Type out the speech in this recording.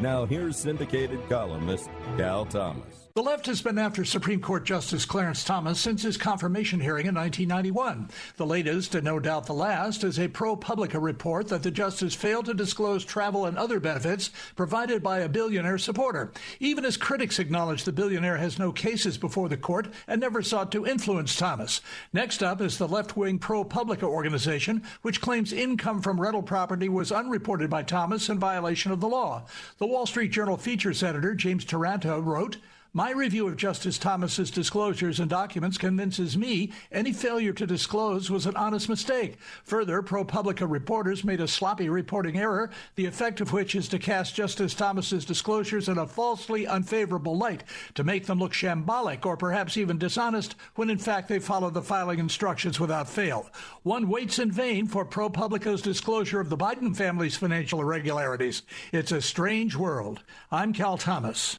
Now, here's syndicated columnist Cal Thomas. The left has been after Supreme Court Justice Clarence Thomas since his confirmation hearing in 1991. The latest, and no doubt the last, is a ProPublica report that the justice failed to disclose travel and other benefits provided by a billionaire supporter. Even as critics acknowledge the billionaire has no cases before the court and never sought to influence Thomas. Next up is the left wing ProPublica organization, which claims income from rental property was unreported by Thomas in violation of the law. The Wall Street Journal features editor James Taranto wrote, my review of Justice Thomas's disclosures and documents convinces me any failure to disclose was an honest mistake. Further, ProPublica reporters made a sloppy reporting error, the effect of which is to cast Justice Thomas's disclosures in a falsely unfavorable light, to make them look shambolic or perhaps even dishonest, when in fact they follow the filing instructions without fail. One waits in vain for ProPublica's disclosure of the Biden family's financial irregularities. It's a strange world. I'm Cal Thomas.